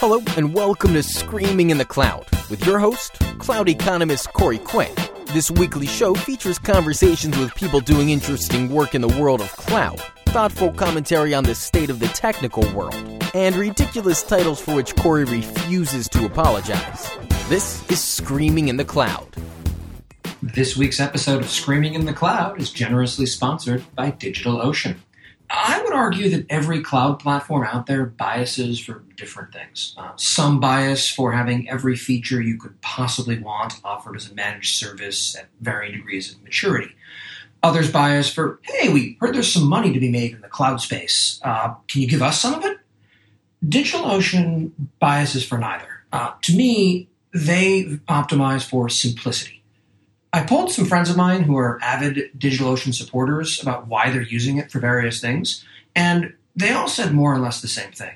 Hello, and welcome to Screaming in the Cloud with your host, cloud economist Corey Quinn. This weekly show features conversations with people doing interesting work in the world of cloud, thoughtful commentary on the state of the technical world, and ridiculous titles for which Corey refuses to apologize. This is Screaming in the Cloud. This week's episode of Screaming in the Cloud is generously sponsored by DigitalOcean. I would argue that every cloud platform out there biases for different things. Uh, some bias for having every feature you could possibly want offered as a managed service at varying degrees of maturity. Others bias for, hey, we heard there's some money to be made in the cloud space. Uh, can you give us some of it? DigitalOcean biases for neither. Uh, to me, they optimize for simplicity. I polled some friends of mine who are avid DigitalOcean supporters about why they're using it for various things, and they all said more or less the same thing.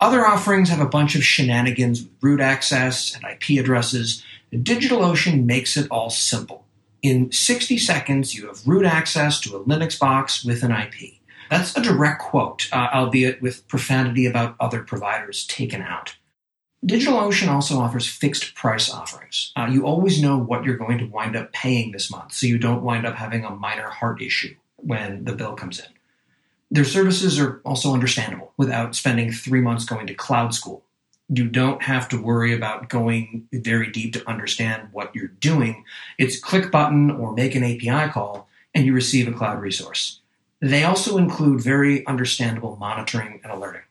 Other offerings have a bunch of shenanigans with root access and IP addresses. DigitalOcean makes it all simple. In 60 seconds, you have root access to a Linux box with an IP. That's a direct quote, uh, albeit with profanity about other providers taken out. DigitalOcean also offers fixed price offerings. Uh, you always know what you're going to wind up paying this month, so you don't wind up having a minor heart issue when the bill comes in. Their services are also understandable without spending three months going to cloud school. You don't have to worry about going very deep to understand what you're doing. It's click button or make an API call, and you receive a cloud resource. They also include very understandable monitoring and alerting.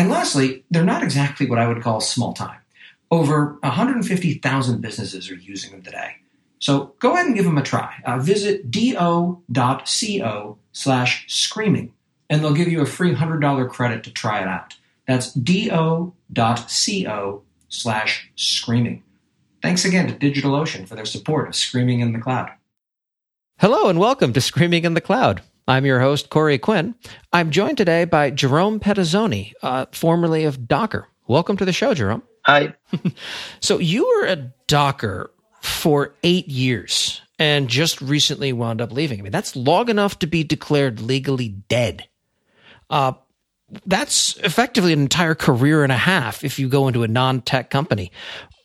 And lastly, they're not exactly what I would call small time. Over 150,000 businesses are using them today. So go ahead and give them a try. Uh, visit do.co slash screaming, and they'll give you a free $100 credit to try it out. That's do.co slash screaming. Thanks again to DigitalOcean for their support of Screaming in the Cloud. Hello and welcome to Screaming in the Cloud. I'm your host, Corey Quinn. I'm joined today by Jerome Petazzoni, uh, formerly of Docker. Welcome to the show, Jerome. Hi. so you were a Docker for eight years and just recently wound up leaving. I mean, that's long enough to be declared legally dead. Uh, that's effectively an entire career and a half if you go into a non-tech company.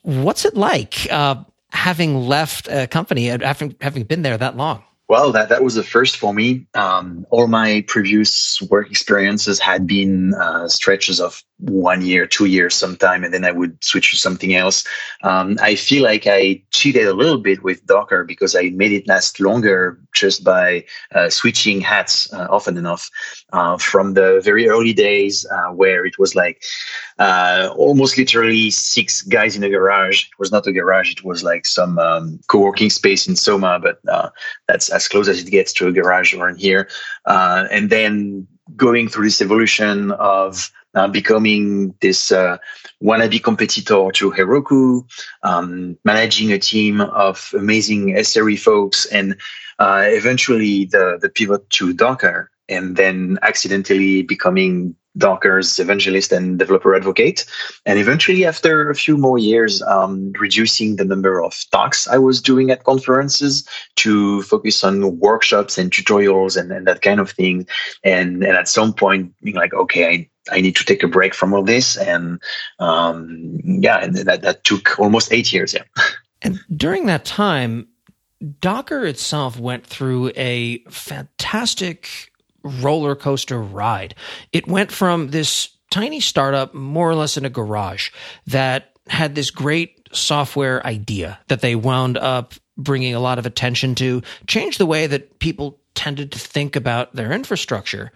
What's it like uh, having left a company having having been there that long? Well, that, that was the first for me. Um, all my previous work experiences had been uh, stretches of one year, two years sometime, and then I would switch to something else. Um, I feel like I cheated a little bit with Docker because I made it last longer just by uh, switching hats uh, often enough uh, from the very early days uh, where it was like uh, almost literally six guys in a garage. It was not a garage; it was like some um, co-working space in Soma, but that's as close as it gets to a garage around here. and then going through this evolution of uh, becoming this uh, wannabe competitor to Heroku, um, managing a team of amazing SRE folks, and uh, eventually the, the pivot to Docker, and then accidentally becoming Docker's evangelist and developer advocate. And eventually, after a few more years, um, reducing the number of talks I was doing at conferences to focus on workshops and tutorials and, and that kind of thing. And, and at some point, being like, okay, I, I need to take a break from all this. And um, yeah, and that, that took almost eight years. Yeah. And during that time, Docker itself went through a fantastic roller coaster ride. It went from this tiny startup, more or less in a garage, that had this great software idea that they wound up bringing a lot of attention to, changed the way that people tended to think about their infrastructure,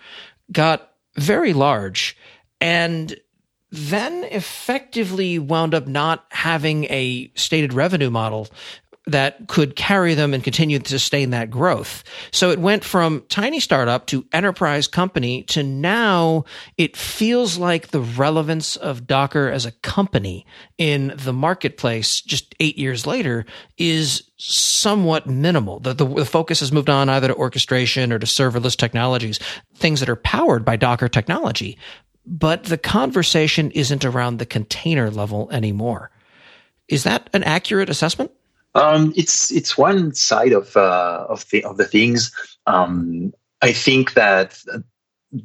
got very large, and then effectively wound up not having a stated revenue model that could carry them and continue to sustain that growth. So it went from tiny startup to enterprise company to now it feels like the relevance of Docker as a company in the marketplace just eight years later is somewhat minimal. The, the, the focus has moved on either to orchestration or to serverless technologies, things that are powered by Docker technology. But the conversation isn't around the container level anymore. Is that an accurate assessment? Um, it's it's one side of uh, of the of the things. Um, I think that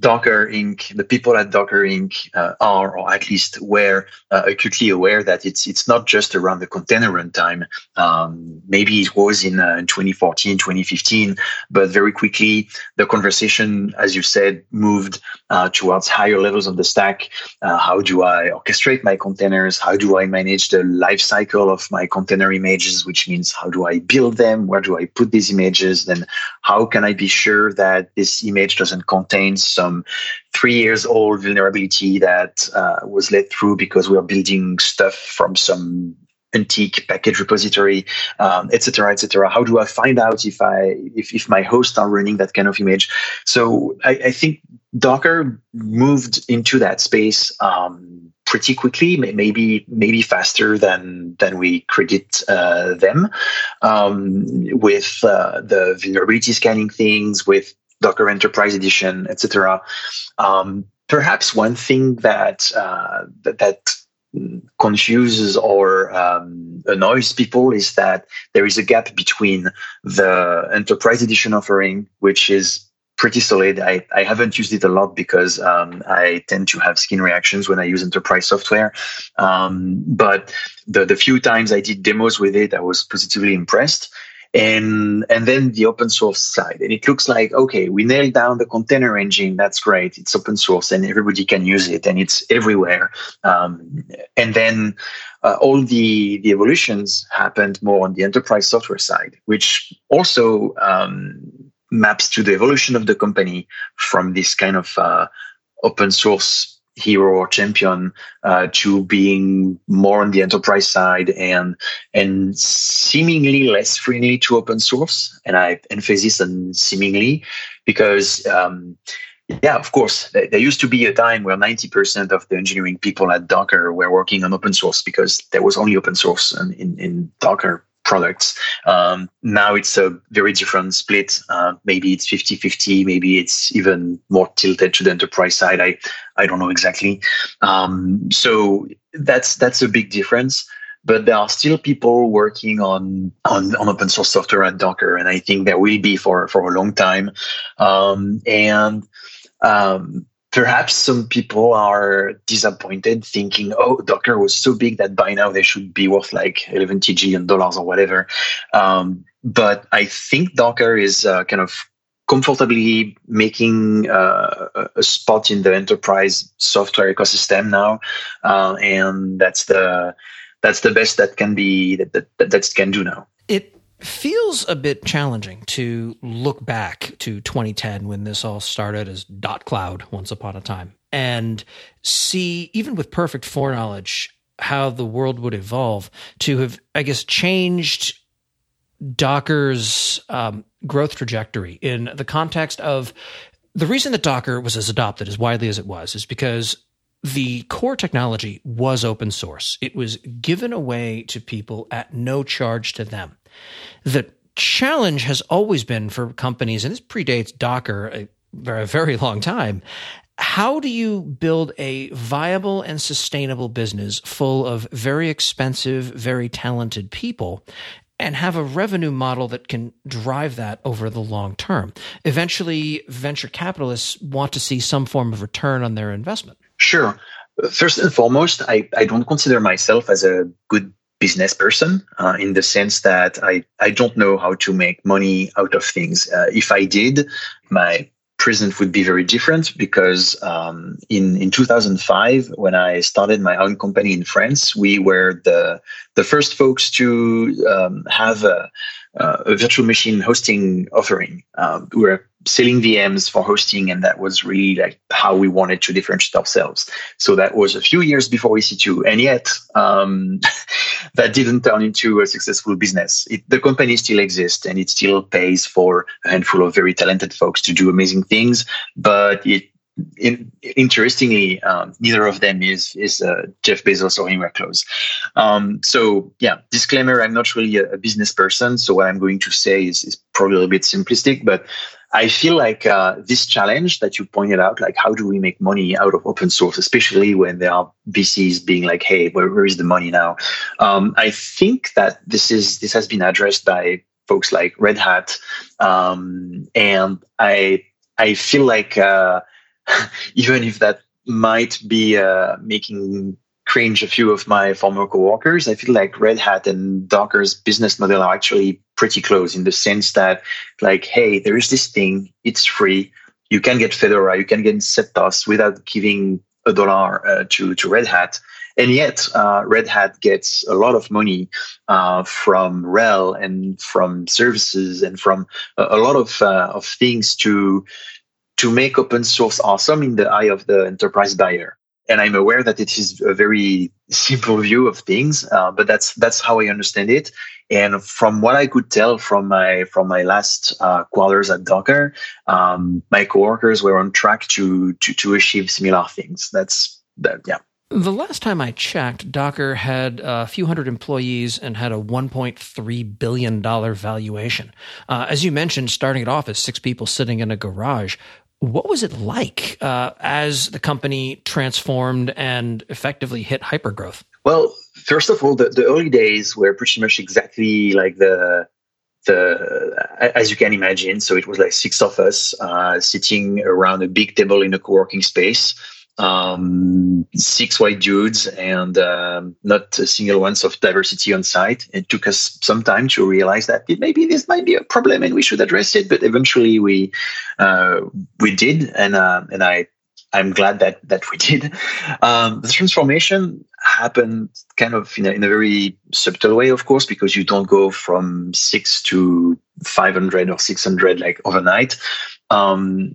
Docker Inc., the people at Docker Inc. Uh, are, or at least were, uh, acutely aware that it's it's not just around the container runtime. Um, maybe it was in, uh, in 2014, 2015, but very quickly the conversation, as you said, moved uh, towards higher levels of the stack. Uh, how do I orchestrate my containers? How do I manage the life cycle of my container images? Which means how do I build them? Where do I put these images? Then how can I be sure that this image doesn't contain some three years old vulnerability that uh, was let through because we are building stuff from some antique package repository, um, et cetera, et cetera. How do I find out if I if, if my hosts are running that kind of image? So I, I think Docker moved into that space um, pretty quickly, maybe maybe faster than than we credit uh, them, um, with uh, the vulnerability scanning things, with Docker Enterprise Edition, etc. Um, perhaps one thing that uh, that, that confuses or um, annoys people is that there is a gap between the enterprise edition offering, which is pretty solid. I, I haven't used it a lot because um, I tend to have skin reactions when I use enterprise software. Um, but the, the few times I did demos with it, I was positively impressed and and then the open source side. And it looks like okay we nailed down the container engine. That's great. It's open source and everybody can use it and it's everywhere. Um, and then uh, all the the evolutions happened more on the enterprise software side which also um, maps to the evolution of the company from this kind of uh, open source hero or champion uh, to being more on the enterprise side and and seemingly less friendly to open source. And I emphasis on seemingly because. Um, yeah, of course. There used to be a time where 90% of the engineering people at Docker were working on open source because there was only open source in, in, in Docker products. Um, now it's a very different split. Uh, maybe it's 50 50, maybe it's even more tilted to the enterprise side. I, I don't know exactly. Um, so that's, that's a big difference. But there are still people working on, on, on open source software at Docker, and I think there will be for, for a long time. Um, and um, perhaps some people are disappointed thinking, oh, Docker was so big that by now they should be worth like 11 trillion dollars or whatever. Um, but I think Docker is uh, kind of comfortably making uh, a spot in the enterprise software ecosystem now, uh, and that's the that's the best that can be that that, that can do now. It feels a bit challenging to look back to 2010 when this all started as dotCloud once upon a time and see even with perfect foreknowledge how the world would evolve to have i guess changed docker's um, growth trajectory in the context of the reason that docker was as adopted as widely as it was is because the core technology was open source. It was given away to people at no charge to them. The challenge has always been for companies, and this predates Docker uh, for a very long time. How do you build a viable and sustainable business full of very expensive, very talented people and have a revenue model that can drive that over the long term? Eventually, venture capitalists want to see some form of return on their investment. Sure. First and foremost, I, I don't consider myself as a good business person uh, in the sense that I, I don't know how to make money out of things. Uh, if I did, my present would be very different because um, in in 2005 when I started my own company in France, we were the the first folks to um, have a, a, virtual machine hosting offering. Um, we were selling VMs for hosting, and that was really like how we wanted to differentiate ourselves. So that was a few years before EC2, and yet um, that didn't turn into a successful business. It, the company still exists, and it still pays for a handful of very talented folks to do amazing things, but it in, interestingly, um, neither of them is is uh, Jeff Bezos or anywhere close. Um, so yeah, disclaimer: I'm not really a, a, business person, so what I'm going to say is, is probably a bit simplistic, but I feel like uh, this challenge that you pointed out, like how do we make money out of open source, especially when there are VCs being like, "Hey, where, where is the money now?" Um, I think that this is this has been addressed by folks like Red Hat, um, and I I feel like. Uh, even if that might be uh, making cringe a few of my former coworkers. I feel like Red Hat and Docker's business model are actually pretty close in the sense that, like, hey, there is this thing, it's free. You can get Fedora, you can get CentOS without giving a dollar uh, to to Red Hat. And yet, uh, Red Hat gets a lot of money uh, from RHEL and from services and from a, a lot of uh, of things to to make open source awesome in the eye of the enterprise buyer. And I'm aware that it is a very simple view of things, uh, but that's that's how I understand it. And from what I could tell from my from my last uh, quarters at Docker, um, my coworkers were on track to to to achieve similar things. That's that, yeah. The last time I checked, Docker had a few hundred employees and had a $1.3 billion valuation. Uh, as you mentioned, starting it off as six people sitting in a garage. What was it like uh, as the company transformed and effectively hit hypergrowth? Well, first of all, the, the early days were pretty much exactly like the the as you can imagine. So it was like six of us uh, sitting around a big table in a co-working space um, six white dudes and um, not a single ounce of diversity on site. It took us some time to realize that maybe this might be a problem and we should address it. But eventually we uh, we did, and uh, and I I'm glad that that we did. Um, the transformation happened kind of in a, in a very subtle way, of course, because you don't go from six to 500 or 600 like overnight. Um,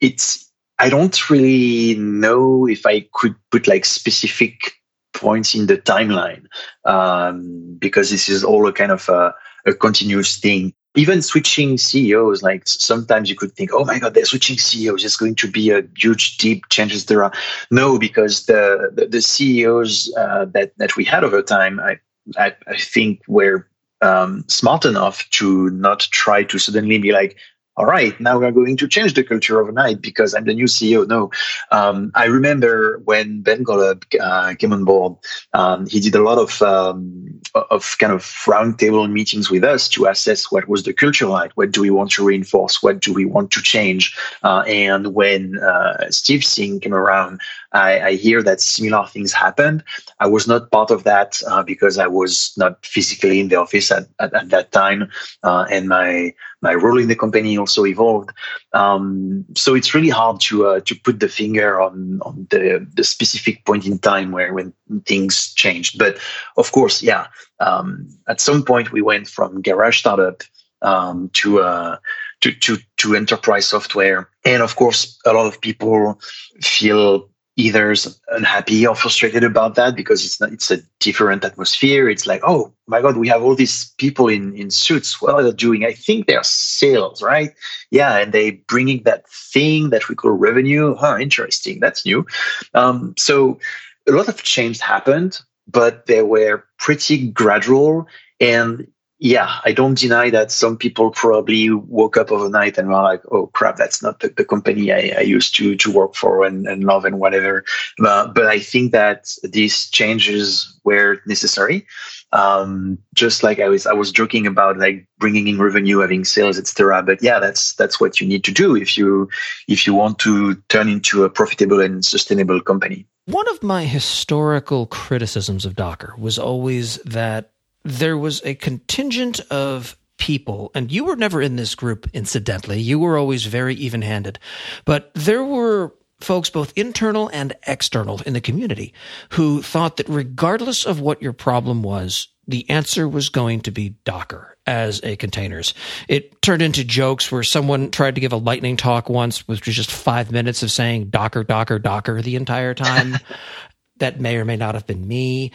it's I don't really know if I could put like specific points in the timeline um, because this is all a kind of a, a, continuous thing. Even switching CEOs, like sometimes you could think, oh my God, they're switching CEOs. It's going to be a huge, deep changes there. Are. No, because the, the, the CEOs uh, that, that we had over time, I, I, I think were um, smart enough to not try to suddenly be like, all right, now we're going to change the culture overnight because I'm the new CEO. No, um, I remember when Ben Golub uh, came on board, um, he did a lot of um, of kind of roundtable meetings with us to assess what was the culture like, what do we want to reinforce, what do we want to change. Uh, and when uh, Steve Singh came around, I, I, hear that similar things happened. I was not part of that uh, because I was not physically in the office at, at, at that time, uh, and my my role in the company also evolved. Um, so it's really hard to uh, to put the finger on on the the specific point in time where when things changed. But of course, yeah, um, at some point we went from garage startup um, to uh, to to to enterprise software, and of course, a lot of people feel either unhappy or frustrated about that because it's not, it's a different atmosphere. It's like, oh my God, we have all these people in, in suits. What are they doing? I think they're sales, right? Yeah. And they bringing that thing that we call revenue. Huh, interesting. That's new. Um, so a lot of change happened, but they were pretty gradual and yeah, I don't deny that some people probably woke up overnight and were like, "Oh crap, that's not the, the company I, I, used to to work for and, and love and whatever." But, but I think that these changes were necessary. Um, just like I was, I was joking about like bringing in revenue, having sales, etc. But yeah, that's that's what you need to do if you if you want to turn into a profitable and sustainable company. One of my historical criticisms of Docker was always that there was a contingent of people, and you were never in this group, incidentally. You were always very even handed. But there were folks, both internal and external in the community, who thought that regardless of what your problem was, the answer was going to be Docker as a containers. It turned into jokes where someone tried to give a lightning talk once, which was just five minutes of saying Docker, Docker, Docker the entire time. that may or may not have been me.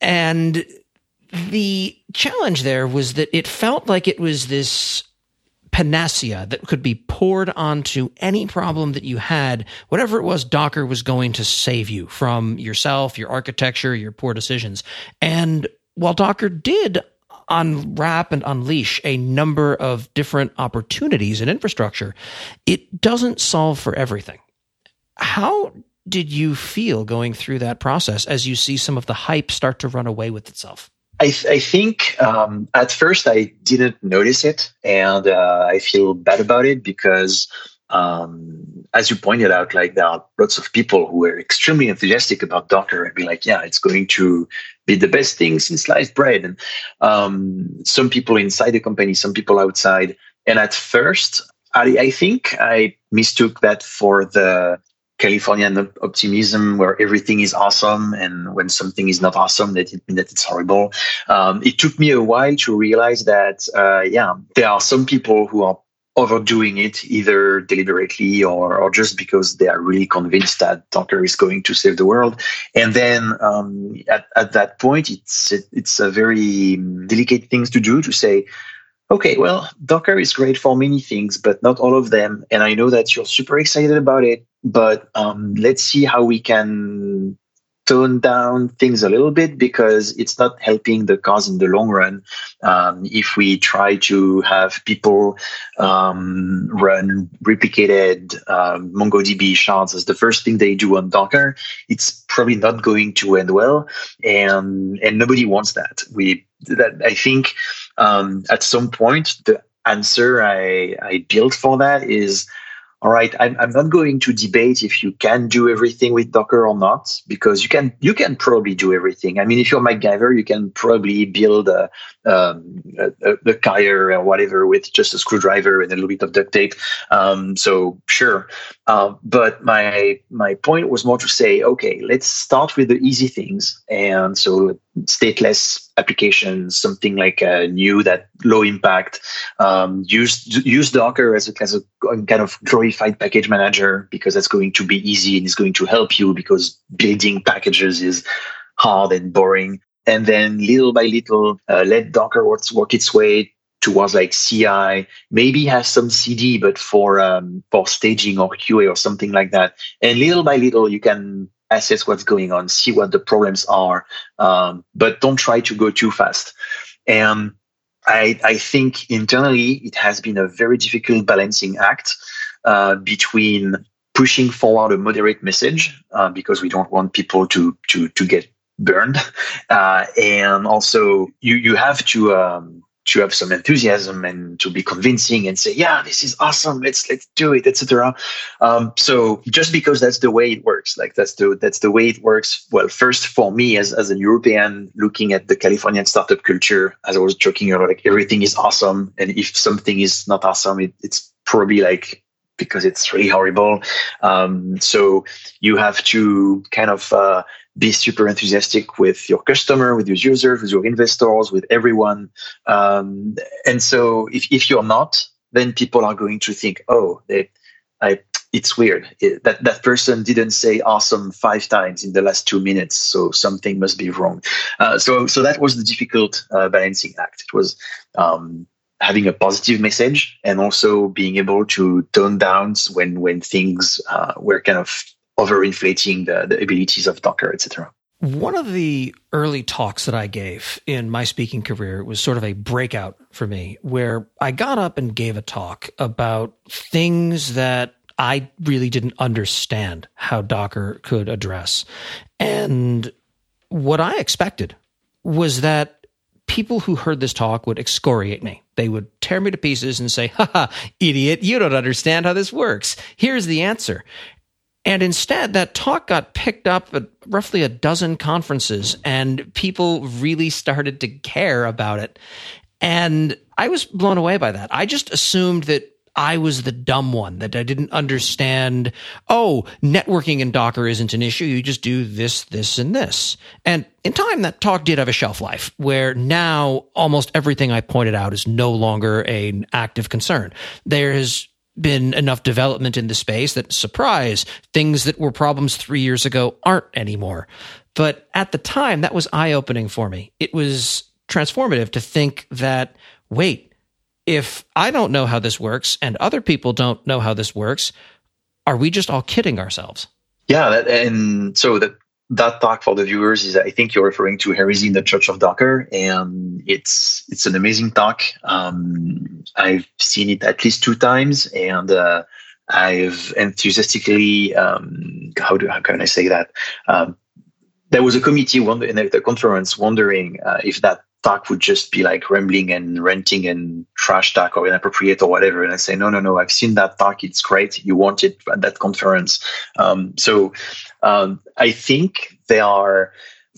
And the challenge there was that it felt like it was this panacea that could be poured onto any problem that you had. Whatever it was, Docker was going to save you from yourself, your architecture, your poor decisions. And while Docker did unwrap and unleash a number of different opportunities in infrastructure, it doesn't solve for everything. How did you feel going through that process as you see some of the hype start to run away with itself? I, th- I think um, at first I didn't notice it, and uh, I feel bad about it because um, as you pointed out, like there are lots of people who are extremely enthusiastic about Docker and be like, yeah, it's going to be the best thing since sliced bread. And um, some people inside the company, some people outside. And at first, I, I think I mistook that for the Californian optimism where everything is awesome and when something is not awesome that it means that it's horrible. Um, it took me a while to realize that uh, yeah, there are some people who are overdoing it either deliberately or, or just because they are really convinced that Docker is going to save the world. And then um, at, at that point, it's it's a very delicate thing to do to say, okay, well, Docker is great for many things, but not all of them. And I know that you're super excited about it, but um, let's see how we can tone down things a little bit because it's not helping the cause in the long run. Um, if we try to have people um, run replicated um, MongoDB shards as the first thing they do on Docker, it's probably not going to end well, and and nobody wants that. We that I think um, at some point the answer I I built for that is all right I'm, I'm not going to debate if you can do everything with docker or not because you can you can probably do everything. I mean if you're MacGyver you can probably build a um, a, a or whatever with just a screwdriver and a little bit of duct tape um, so sure uh, but my my point was more to say okay let's start with the easy things and so stateless applications, something like uh, new that low impact. Um, use use Docker as a, as a kind of glorified package manager because that's going to be easy and it's going to help you because building packages is hard and boring. And then little by little, uh, let Docker work, work its way towards like CI, maybe has some CD, but for um, for staging or QA or something like that. And little by little, you can assess what's going on, see what the problems are, um, but don't try to go too fast. And I, I, think internally it has been a very difficult balancing act uh, between pushing forward a moderate message uh, because we don't want people to to to get burned, uh, and also you you have to um, to have some enthusiasm and to be convincing and say, yeah, this is awesome. Let's let's do it, etc. Um, so just because that's the way it works, like that's the that's the way it works. Well, first for me as as a European looking at the Californian startup culture, as I was joking earlier, like everything is awesome, and if something is not awesome, it, it's probably like because it's really horrible. Um, so you have to kind of uh, be super enthusiastic with your customer, with your users, with your investors, with everyone. Um, and so if, if you're not, then people are going to think, oh, they, I, it's weird. It, that that person didn't say awesome five times in the last two minutes, so something must be wrong. Uh, so so that was the difficult uh, balancing act. It was um, having a positive message and also being able to tone down when when things uh, were kind of overinflating the, the abilities of Docker, etc. One of the early talks that I gave in my speaking career was sort of a breakout for me, where I got up and gave a talk about things that I really didn't understand how Docker could address. And what I expected was that people who heard this talk would excoriate me. They would tear me to pieces and say, haha, idiot, you don't understand how this works. Here's the answer. And instead, that talk got picked up at roughly a dozen conferences, and people really started to care about it. And I was blown away by that. I just assumed that I was the dumb one, that I didn't understand, oh, networking in Docker isn't an issue. You just do this, this, and this. And in time, that talk did have a shelf life where now almost everything I pointed out is no longer an active concern. There has been enough development in the space that surprise things that were problems three years ago aren't anymore. But at the time, that was eye opening for me. It was transformative to think that, wait, if I don't know how this works and other people don't know how this works, are we just all kidding ourselves? Yeah, and so that that talk for the viewers is I think you're referring to Heresy in the Church of Docker, and it's it's an amazing talk. Um, I've seen it at least two times, and uh, I've enthusiastically um, how do how can I say that? Um, there was a committee in the conference wondering uh, if that Doc would just be like rambling and ranting and trash talk or inappropriate or whatever. And I say, no, no, no, I've seen that talk. It's great. You want it at that conference. Um, so um, I think there are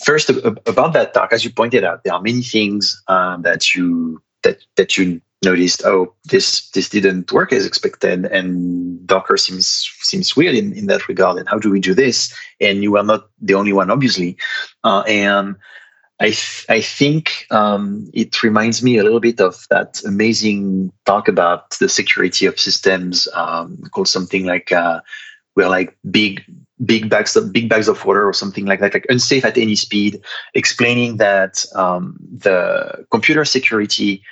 first about that talk, as you pointed out, there are many things um, that you that that you noticed. Oh, this this didn't work as expected, and Docker seems seems weird in, in that regard. And how do we do this? And you are not the only one, obviously. Uh, and I th- I think um, it reminds me a little bit of that amazing talk about the security of systems um, called something like uh, we're like big big bags of big bags of water or something like that, like unsafe at any speed, explaining that um, the computer security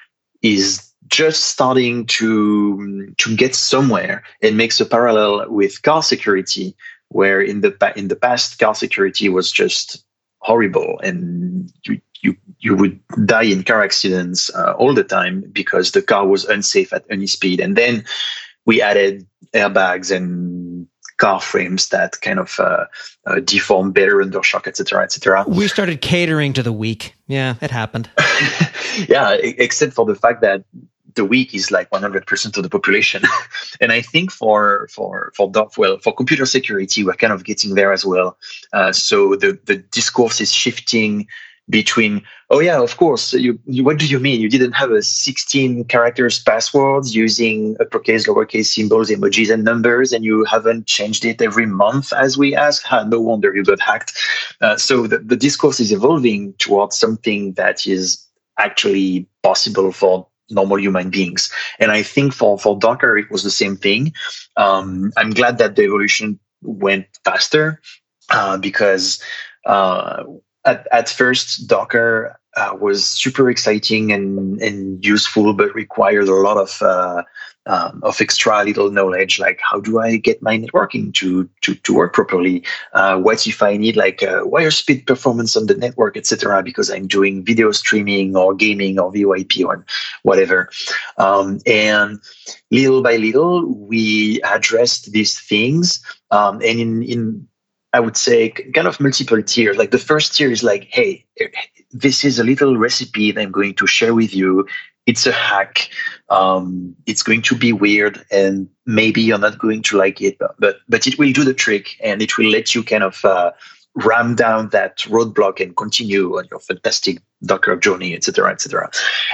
is just starting to to get somewhere and makes a parallel with car security, where in the in the past car security was just horrible and you you, you would die in car accidents uh, all the time because the car was unsafe at any speed. And then we added airbags and car frames that kind of uh, uh, deform better under shock etc etc we started catering to the weak. Yeah it happened. Yeah except for the fact that the weak is like 100% of the population. and I think for, for, for, well, for computer security, we're kind of getting there as well. Uh, so the, the discourse is shifting between, oh yeah, of course, you, you, what do you mean? You didn't have a 16 characters passwords using uppercase, lowercase symbols, emojis, and numbers, and you haven't changed it every month as we ask? Ha, no wonder you got hacked. Uh, so the, the discourse is evolving towards something that is actually possible for normal human beings. And I think for, for Docker, it was the same thing. Um, I'm glad that the evolution went faster uh, because uh, at, at first, Docker uh, was super exciting and, and useful, but required a lot of uh, um, of extra little knowledge, like how do I get my networking to to, to work properly? Uh, what if I need like a wire speed performance on the network, etc. Because I'm doing video streaming or gaming or VoIP or whatever. Um, and little by little, we addressed these things. Um, and in in I would say kind of multiple tiers. Like the first tier is like, hey, this is a little recipe that I'm going to share with you it's a hack. Um, it's going to be weird, and maybe you're not going to like it, but but it will do the trick, and it will let you kind of uh, ram down that roadblock and continue on your fantastic Docker journey, etc., etc.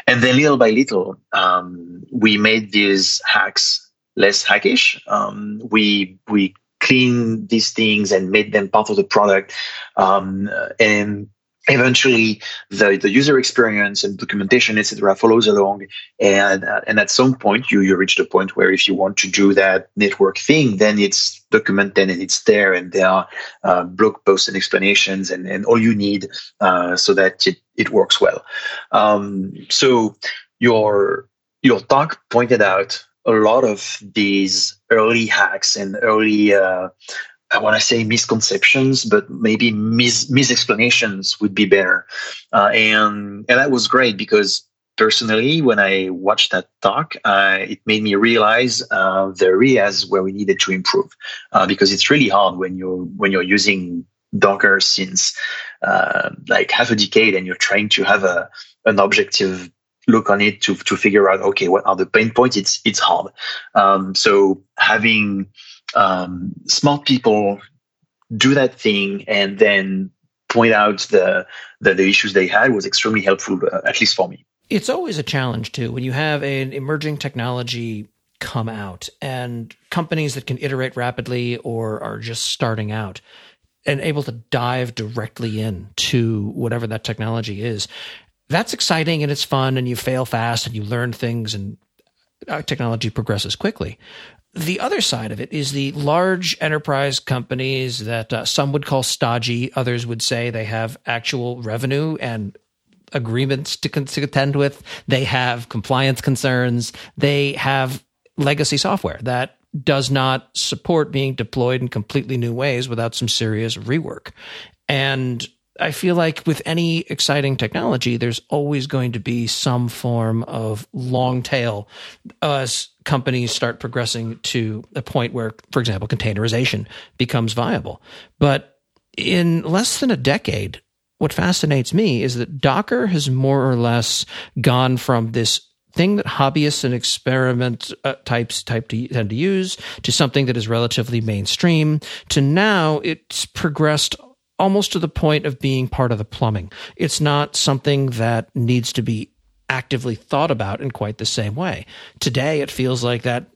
And then little by little, um, we made these hacks less hackish. Um, we we clean these things and made them part of the product, um, and eventually the, the user experience and documentation etc follows along. And uh, and at some point you you reach the point where if you want to do that network thing then it's documented and it's there and there are uh, blog posts and explanations and, and all you need uh, so that it, it works well. Um, so your your talk pointed out a lot of these early hacks and early uh, I want to say misconceptions, but maybe mis misexplanations would be better. Uh, and and that was great because personally, when I watched that talk, uh, it made me realize uh, the areas where we needed to improve uh, because it's really hard when you're when you're using Docker since uh, like half a decade and you're trying to have a an objective look on it to to figure out okay what are the pain points. It's it's hard. Um, so having um, smart people do that thing and then point out the, the, the issues they had was extremely helpful, uh, at least for me. It's always a challenge too when you have an emerging technology come out and companies that can iterate rapidly or are just starting out and able to dive directly in to whatever that technology is. That's exciting and it's fun and you fail fast and you learn things and uh, technology progresses quickly the other side of it is the large enterprise companies that uh, some would call stodgy, others would say they have actual revenue and agreements to, to contend with. They have compliance concerns. They have legacy software that does not support being deployed in completely new ways without some serious rework. And I feel like with any exciting technology, there's always going to be some form of long tail as companies start progressing to a point where, for example, containerization becomes viable. But in less than a decade, what fascinates me is that Docker has more or less gone from this thing that hobbyists and experiment uh, types type to tend to use to something that is relatively mainstream to now it's progressed almost to the point of being part of the plumbing. It's not something that needs to be actively thought about in quite the same way. Today, it feels like that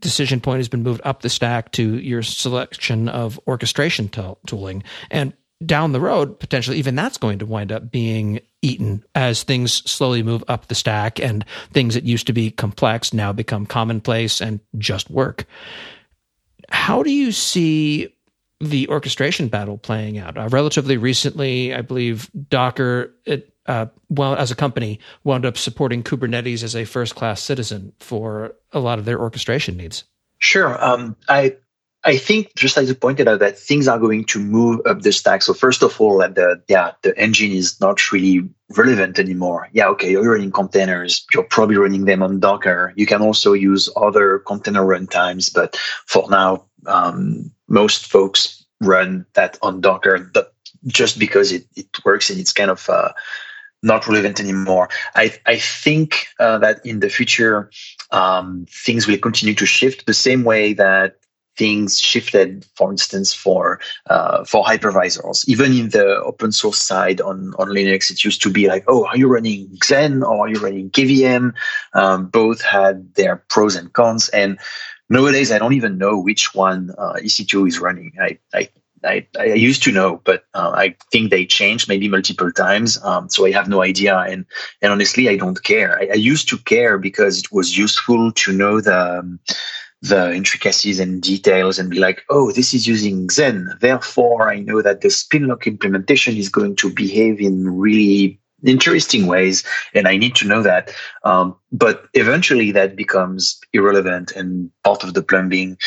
decision point has been moved up the stack to your selection of orchestration t- tooling. And down the road, potentially even that's going to wind up being eaten as things slowly move up the stack and things that used to be complex now become commonplace and just work. How do you see the orchestration battle playing out? Uh, relatively recently, I believe Docker, it, uh, well, as a company, wound up supporting Kubernetes as a first class citizen for a lot of their orchestration needs. Sure. Um, I I think just as you pointed out that things are going to move up the stack. So first of all, that the yeah the engine is not really relevant anymore. Yeah, okay, you're running containers. You're probably running them on Docker. You can also use other container runtimes, but for now, um, most folks run that on Docker, but just because it, it works and it's kind of uh, not relevant anymore. I I think uh, that in the future, um, things will continue to shift the same way that things shifted, for instance, for uh, for hypervisors. Even in the open source side on, on Linux, it used to be like, oh, are you running Xen or are you running KVM? Um, both had their pros and cons. And nowadays, I don't even know which one uh, EC2 is running. I, I I, I, used to know, but uh, I think they changed maybe multiple times. Um, so I have no idea. And, and honestly, I don't care. I, I, used to care because it was useful to know the, um, the intricacies and details and be like, oh, this is using Xen. Therefore, I know that the spinlock implementation is going to behave in really interesting ways, and I need to know that. Um, but eventually, that becomes irrelevant and part of the plumbing.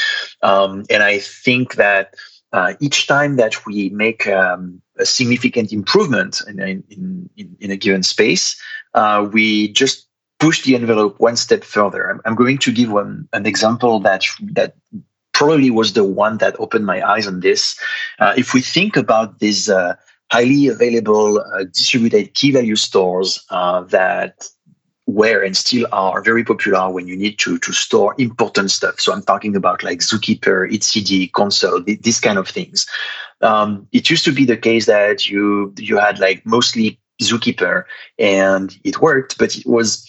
Um, and I think that uh, each time that we make um, a significant improvement in, in, in, in, a given space, uh, we just push the envelope one step further. I'm, I'm going to give one an example that that probably was the one that opened my eyes on this. Uh, if we think about these uh, highly available uh, distributed key value stores uh, that were and still are very popular when you need to to store important stuff. So I'm talking about like Zookeeper, etcd, Consul, these kind of things. Um, it used to be the case that you you had like mostly Zookeeper, and it worked, but it was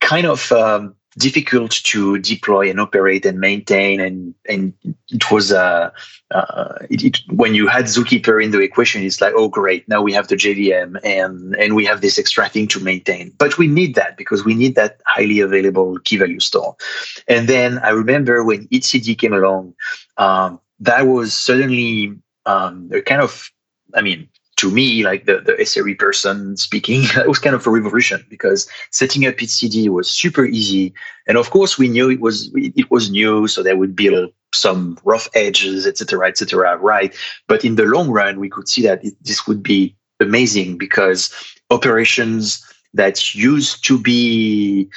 kind of um, difficult to deploy and operate and maintain, and and it was uh, uh, it, it, when you had Zookeeper in the equation, it's like, oh great, now we have the JVM and and we have this extra thing to maintain. But we need that because we need that highly available key value store. And then I remember when etcd came along, um, that was suddenly um, a kind of, I mean, to me, like the, the SRE person speaking, it was kind of a revolution because setting up etcd was super easy. And of course, we knew it was it was new, so there would be some rough edges, etc., etc. right? But in the long run, we could see that it, this would be amazing because operations that used to be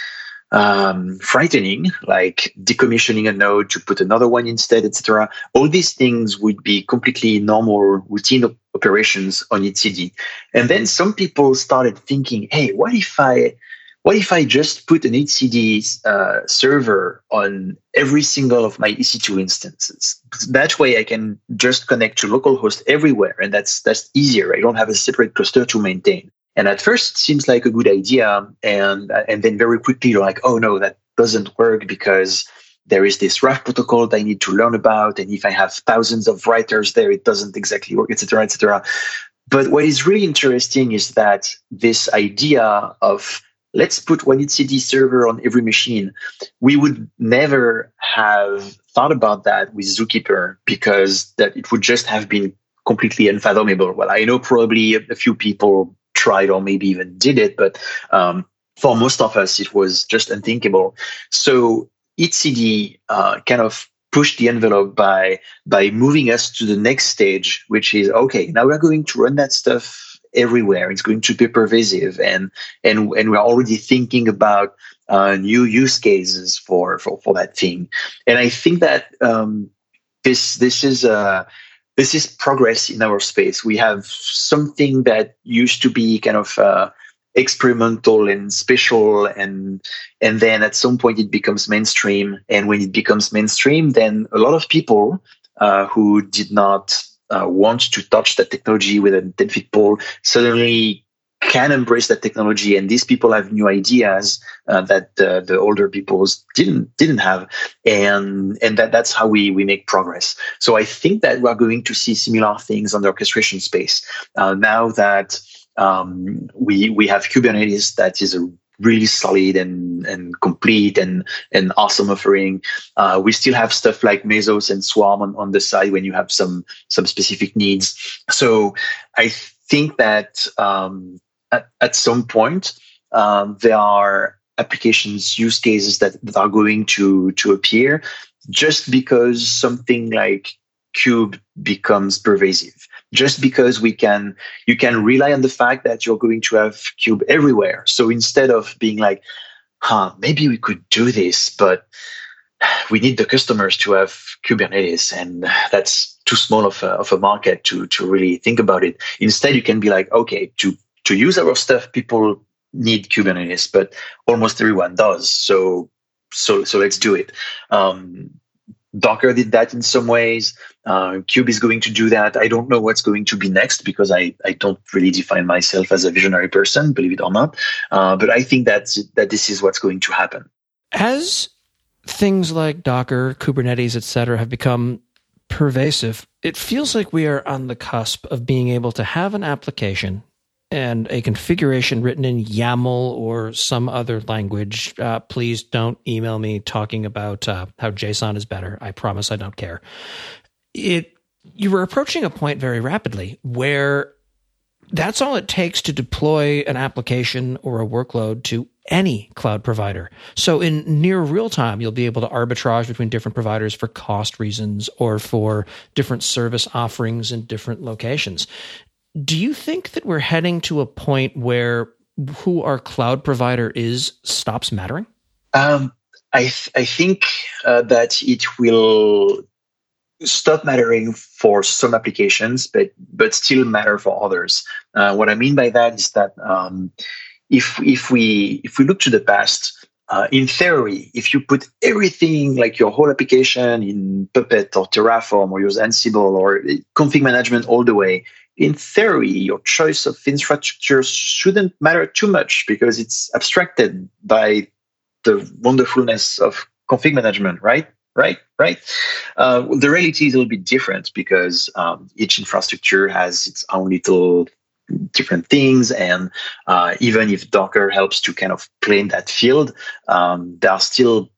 um, frightening, like decommissioning a node to put another one instead, etc. All these things would be completely normal routine operations on etcd. And then some people started thinking, hey, what if I what if I just put an etcd uh, server on every single of my EC2 instances? That way I can just connect to localhost everywhere. And that's, that's easier. I don't have a separate cluster to maintain. And at first, it seems like a good idea, and and then very quickly you're like, oh no, that doesn't work because there is this Raft protocol that I need to learn about, and if I have thousands of writers there, it doesn't exactly work, etc., etc. But what is really interesting is that this idea of let's put one etcd server on every machine, we would never have thought about that with Zookeeper because that it would just have been completely unfathomable. Well, I know probably a few people tried or maybe even did it, but um, for most of us, it was just unthinkable. So etcd uh, kind of pushed the envelope by by moving us to the next stage, which is okay. Now we're going to run that stuff everywhere. It's going to be pervasive, and and and we're already thinking about uh, new use cases for, for for that thing. And I think that um, this this is a this is progress in our space. We have something that used to be kind of uh, experimental and special, and and then at some point it becomes mainstream. And when it becomes mainstream, then a lot of people uh, who did not uh, want to touch that technology with a 10 foot pole suddenly can embrace that technology and these people have new ideas uh, that uh, the older people didn't didn't have and and that that's how we we make progress so i think that we're going to see similar things on the orchestration space uh, now that um, we we have kubernetes that is a really solid and and complete and and awesome offering. Uh, we still have stuff like Mesos and Swarm on, on the side when you have some some specific needs. So I think that um, at, at some point um, there are applications use cases that, that are going to to appear just because something like Kube becomes pervasive. Just because we can you can rely on the fact that you're going to have Kube everywhere. So instead of being like huh maybe we could do this but we need the customers to have kubernetes and that's too small of a, of a market to to really think about it instead you can be like okay to to use our stuff people need kubernetes but almost everyone does so so so let's do it um, Docker did that in some ways. Uh, Kube is going to do that. I don't know what's going to be next because I, I don't really define myself as a visionary person, believe it or not. Uh, but I think that that this is what's going to happen. As things like Docker, Kubernetes, etc., have become pervasive, it feels like we are on the cusp of being able to have an application and a configuration written in YAML or some other language, uh, please don't email me talking about uh, how JSON is better. I promise I don't care. It you were approaching a point very rapidly where that's all it takes to deploy an application or a workload to any cloud provider. So in near real time, you'll be able to arbitrage between different providers for cost reasons or for different service offerings in different locations. Do you think that we're heading to a point where who our cloud provider is stops mattering? Um, I th- I think uh, that it will stop mattering for some applications, but but still matter for others. Uh, what I mean by that is that um, if if we if we look to the past, uh, in theory, if you put everything like your whole application in Puppet or Terraform or use Ansible or config management all the way, in theory, your choice of infrastructure shouldn't matter too much because it's abstracted by the wonderfulness of config management, right? Right, right. Uh, the reality is a little bit different because um, each infrastructure has its own little different things, and uh, even if Docker helps to kind of play in that field, um, there are still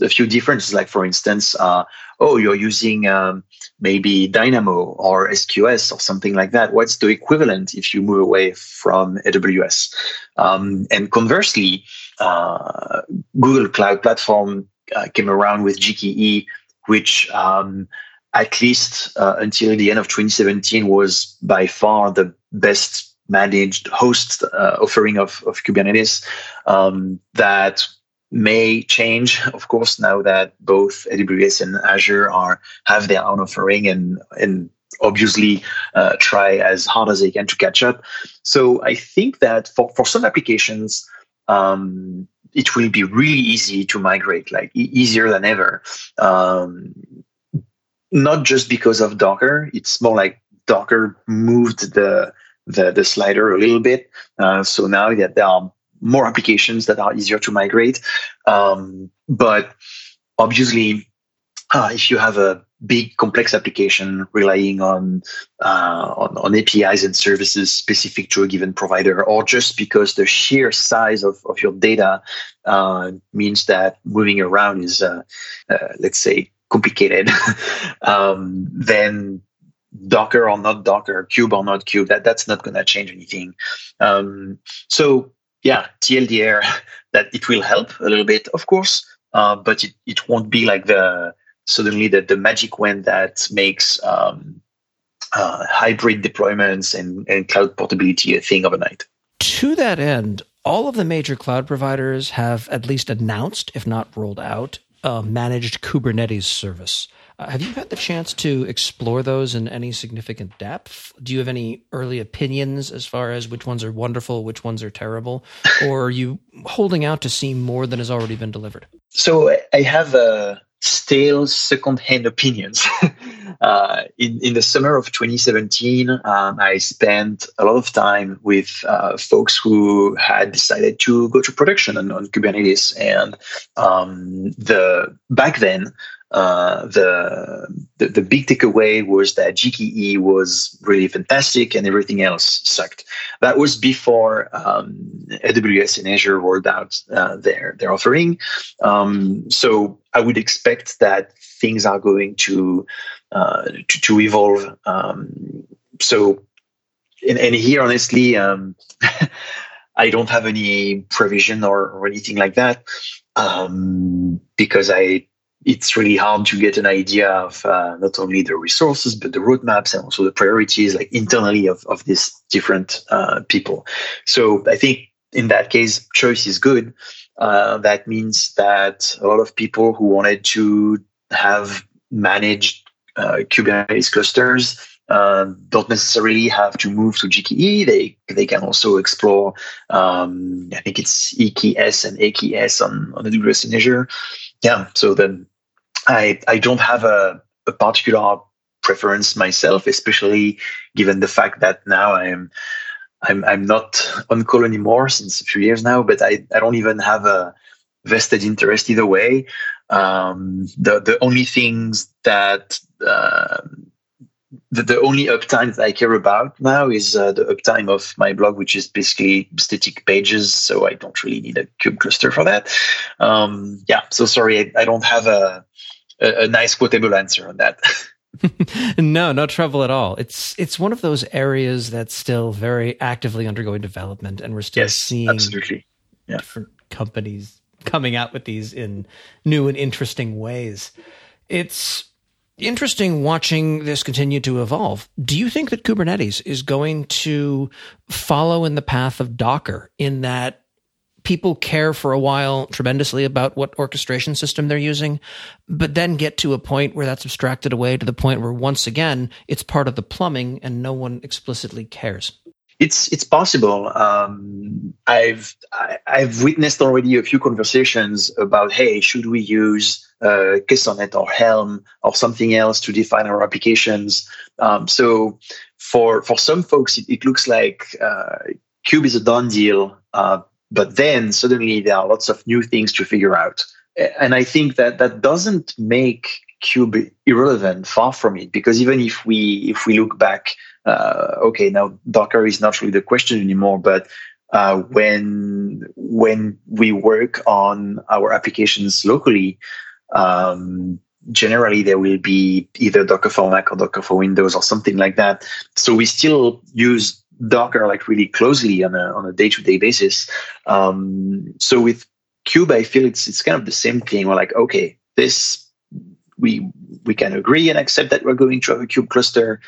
a few differences. Like for instance, uh, oh, you're using um, maybe Dynamo or SQS or something like that. What's the equivalent if you move away from AWS? Um, and conversely, uh, Google Cloud Platform uh, came around with GKE, which um, at least uh, until the end of 2017 was by far the best managed host uh, offering of, of Kubernetes um, that may change, of course, now that both AWS and Azure are have their own offering and and obviously uh, try as hard as they can to catch up. So I think that for for some applications. Um, it will be really easy to migrate, like e- easier than ever. Um, not just because of Docker; it's more like Docker moved the the, the slider a little bit. Uh, so now that there are more applications that are easier to migrate. Um, but obviously, uh, if you have a big complex application relying on, uh, on, on APIs and services specific to a given provider, or just because the sheer size of, of your data uh, means that moving around is, uh, uh, let's say, complicated, um, then Docker or not Docker, Kube or not Kube, that, that's not going to change anything. Um, so yeah, TLDR, that it will help a little bit, of course, uh, but it, it won't be like the suddenly the, the magic wand that makes um, uh, hybrid deployments and, and cloud portability a thing overnight. To that end, all of the major cloud providers have at least announced, if not rolled out, a managed Kubernetes service. Uh, have you had the chance to explore those in any significant depth? Do you have any early opinions as far as which ones are wonderful, which ones are terrible, or are you holding out to see more than has already been delivered? So I have a stale second-hand opinions. uh, in, in the summer of 2017, um, I spent a lot of time with uh, folks who had decided to go to production on, on Kubernetes, and um, the back then uh, the, the, the big takeaway was that GKE was really fantastic and everything else sucked. That was before um, AWS and Azure rolled out uh, their their offering. Um, so I would expect that things are going to uh, to, to, evolve. Um, so and, and, here, honestly. Um, I don't have any provision or, or anything like that um, because I it's really hard to get an idea of uh, not only the resources but the roadmaps and also the priorities like internally of, of these different uh, people so i think in that case choice is good uh, that means that a lot of people who wanted to have managed uh, kubernetes clusters uh, don't necessarily have to move to GKE. They they can also explore. Um, I think it's EKS and AKS on on AWS and Azure. Yeah, so then I I don't have a, a particular preference myself, especially given the fact that now I'm I'm I'm not on call anymore since a few years now, but I, I don't even have a vested interest either way. Um, the the only things that uh, the, the only uptime that I care about now is uh, the uptime of my blog, which is basically static pages. So I don't really need a kube cluster for that. Um, yeah. So sorry, I, I don't have a a, a nice quotable answer on that. no, no trouble at all. It's it's one of those areas that's still very actively undergoing development, and we're still yes, seeing absolutely yeah. different companies coming out with these in new and interesting ways. It's interesting watching this continue to evolve. Do you think that Kubernetes is going to follow in the path of Docker in that people care for a while tremendously about what orchestration system they're using, but then get to a point where that's abstracted away to the point where once again it's part of the plumbing and no one explicitly cares. It's it's possible. Um, I've I, have witnessed already a few conversations about hey, should we use uh, ksonnet or Helm or something else to define our applications? Um, so for for some folks, it, it looks like uh, Kube is a done deal. Uh, but then suddenly there are lots of new things to figure out. And I think that that doesn't make Kube irrelevant, far from it, because even if we if we look back, uh, okay, now Docker is not really the question anymore, but uh, when when we work on our applications locally, um, generally there will be either Docker for Mac or Docker for Windows or something like that. So we still use Docker like really closely on a on a day to day basis. Um, so with Kube, I feel it's it's kind of the same thing. We're like, okay, this we we can agree and accept that we're going to have a Kube cluster.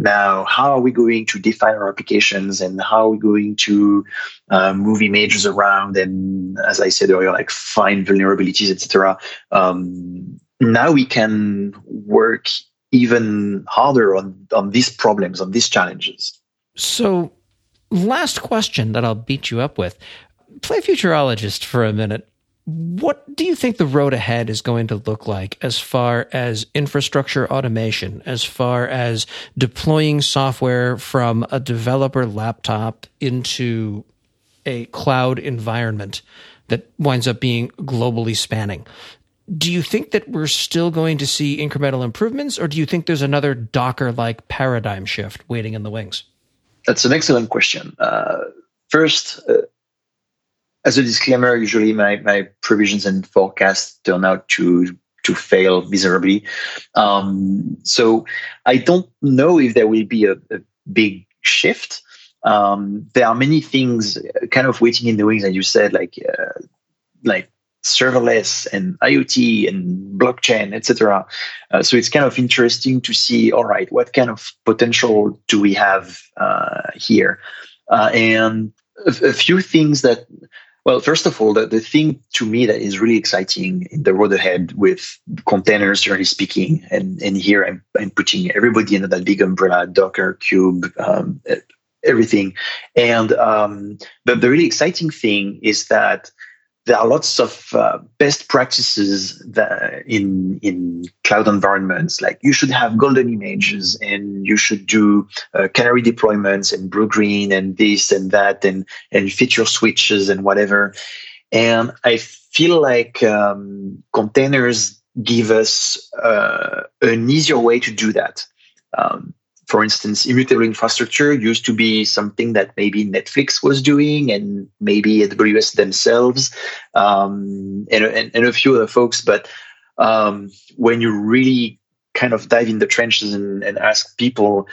Now, how are we going to define our applications and how are we going to uh, move images around and, as I said earlier, like find vulnerabilities, etc. Um, now we can work even harder on on these problems, on these challenges. So, last question that I'll beat you up with. Play futurologist for a minute. What do you think the road ahead is going to look like as far as infrastructure automation, as far as deploying software from a developer laptop into a cloud environment that winds up being globally spanning? Do you think that we're still going to see incremental improvements, or do you think there's another Docker like paradigm shift waiting in the wings? That's an excellent question. Uh, first, uh, as a disclaimer, usually my, my provisions and forecasts turn out to to fail miserably. Um, so I don't know if there will be a, a big shift. Um, there are many things kind of waiting in the wings, as you said, like uh, like serverless and IoT and blockchain, etc. Uh, so it's kind of interesting to see. All right, what kind of potential do we have uh, here? Uh, and a, a, few things that Well, first of all, the, the thing to me that is really exciting in the road ahead with containers, generally speaking, and, and here I'm, I'm putting everybody under that big umbrella, Docker, Kube. um, everything. And um, the really exciting thing is that there are lots of uh, best practices in in cloud environments. Like you should have golden images, and you should do uh, canary deployments and blue green and this and that, and and feature switches and whatever. And I feel like um, containers give us uh, an easier way to do that. Um, for instance, immutable infrastructure used to be something that maybe Netflix was doing and maybe AWS themselves um, and, and, and, a few other folks. But um, when you really kind of dive in the trenches and, and ask people,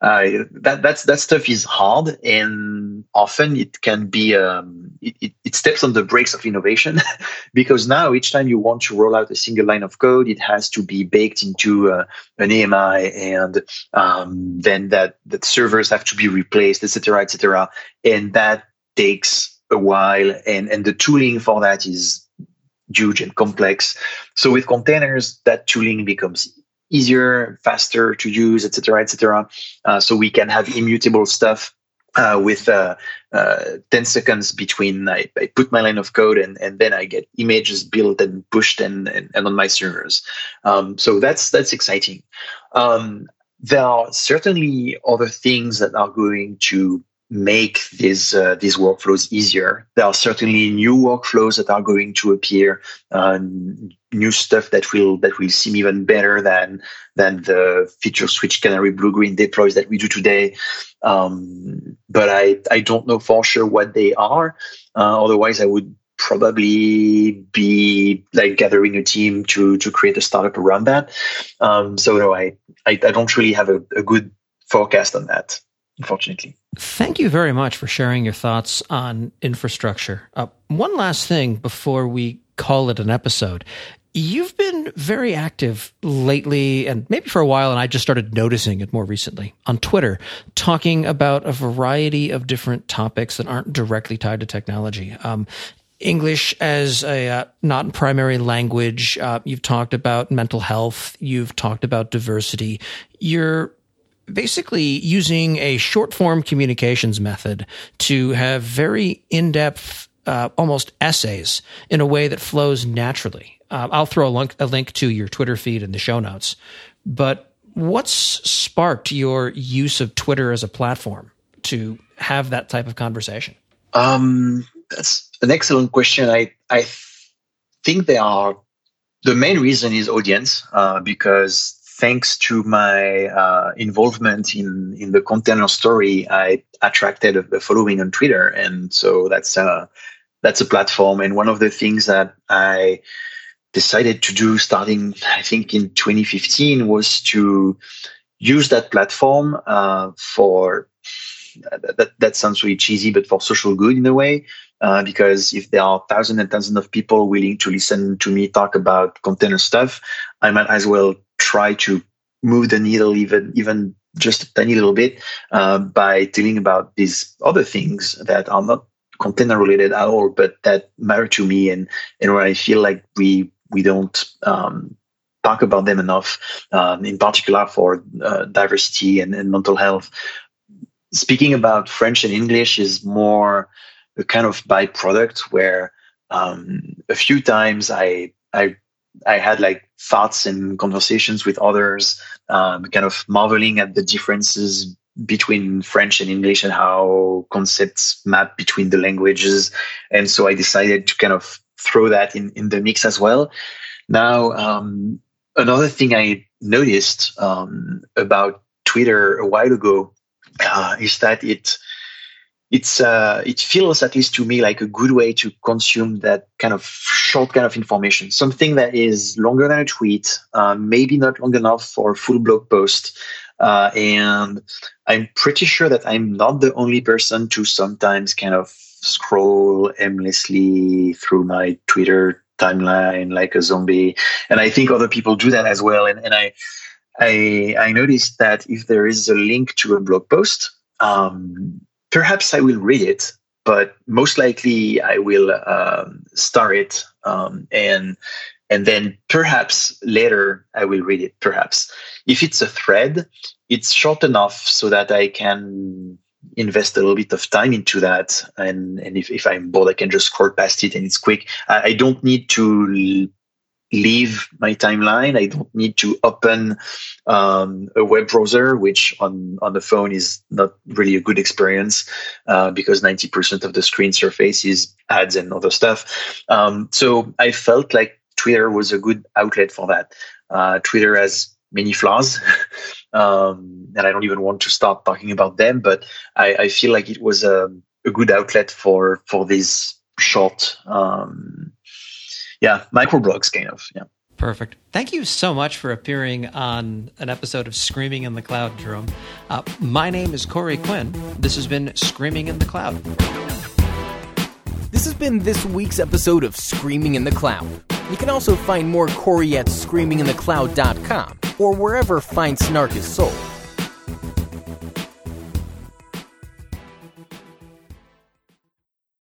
uh, that that's that stuff is hard and often it can be um, it, it, steps on the brakes of innovation because now each time you want to roll out a single line of code it has to be baked into uh, an AMI and um, then that that servers have to be replaced etc etc and that takes a while and and the tooling for that is huge and complex. So with containers that tooling becomes easier, faster to use, etc., etc. Uh, so we can have immutable stuff uh, with uh, uh, 10 seconds between I, I, put my line of code and, and then I get images built and pushed and, and, and on my servers. Um, so that's that's exciting. Um, there are certainly other things that are going to make these uh, these workflows easier. There are certainly new workflows that are going to appear, uh, new stuff that will that will seem even better than than the feature switch canary blue green deploys that we do today. Um, but I I don't know for sure what they are. Uh, otherwise, I would probably be like gathering a team to to create a startup around that. Um, so no, I, I I don't really have a, a good forecast on that unfortunately. Thank you very much for sharing your thoughts on infrastructure. Uh, one last thing before we call it an episode. You've been very active lately and maybe for a while, and I just started noticing it more recently on Twitter, talking about a variety of different topics that aren't directly tied to technology. Um, English as a uh, not primary language. Uh, you've talked about mental health. You've talked about diversity. You're basically using a short form communications method to have very in depth, uh, almost essays in a way that flows naturally. Uh, I'll throw a link, a link to your Twitter feed in the show notes. But what's sparked your use of Twitter as a platform to have that type of conversation? Um, that's an excellent question. I I think there are the main reason is audience uh, because thanks to my uh, involvement in in the container story, I attracted a, a, following on Twitter, and so that's a that's a platform. And one of the things that I decided to do starting, I think, in 2015 was to use that platform uh, for that, that sounds really cheesy, but for social good in a way. Uh, because if there are thousands and thousands of people willing to listen to me talk about container stuff, I might as well try to move the needle even even just a tiny little bit uh, by telling about these other things that are not container related at all, but that matter to me and and where I feel like we we don't um, talk about them enough, um, in particular for uh, diversity and, and mental health. Speaking about French and English is more a kind of byproduct where um, a few times I I I had like thoughts and conversations with others, um, kind of marveling at the differences between French and English and how concepts map between the languages. And so I decided to kind of throw that in, in the mix as well. Now, um, another thing I noticed um, about Twitter a while ago uh, is that it it's uh, it feels at least to me like a good way to consume that kind of short kind of information. Something that is longer than a tweet uh, maybe not long enough for a full blog post. Uh, and i'm pretty sure that i'm not the only person to sometimes kind of scroll aimlessly through my twitter timeline like a zombie. And i think other people do that as well. And, and i I, I noticed that if there is a link to a blog post, um, perhaps I will read it, but most likely I will um, start it um, and and then perhaps later I will read it. Perhaps if it's a thread, it's short enough so that I can invest a little bit of time into that and and if, if i'm bored i can just scroll past it and it's quick i, I don't need to leave my timeline. I don't need to open um, a web browser, which on, on the phone is not really a good experience uh, because 90% of the screen surface is ads and other stuff. Um, so I felt like Twitter was a good outlet for that. Uh, Twitter has many flaws. um, and I don't even want to start talking about them, but I, I feel like it was a, a good outlet for, for these short, um, yeah, microblogs kind of. Yeah. Perfect. Thank you so much for appearing on an episode of Screaming in the Cloud, Jerome. Uh, my name is Corey Quinn. This has been Screaming in the Cloud. This has been this week's episode of Screaming in the Cloud. You can also find more Corey at screaminginthecloud.com or wherever fine snark is sold.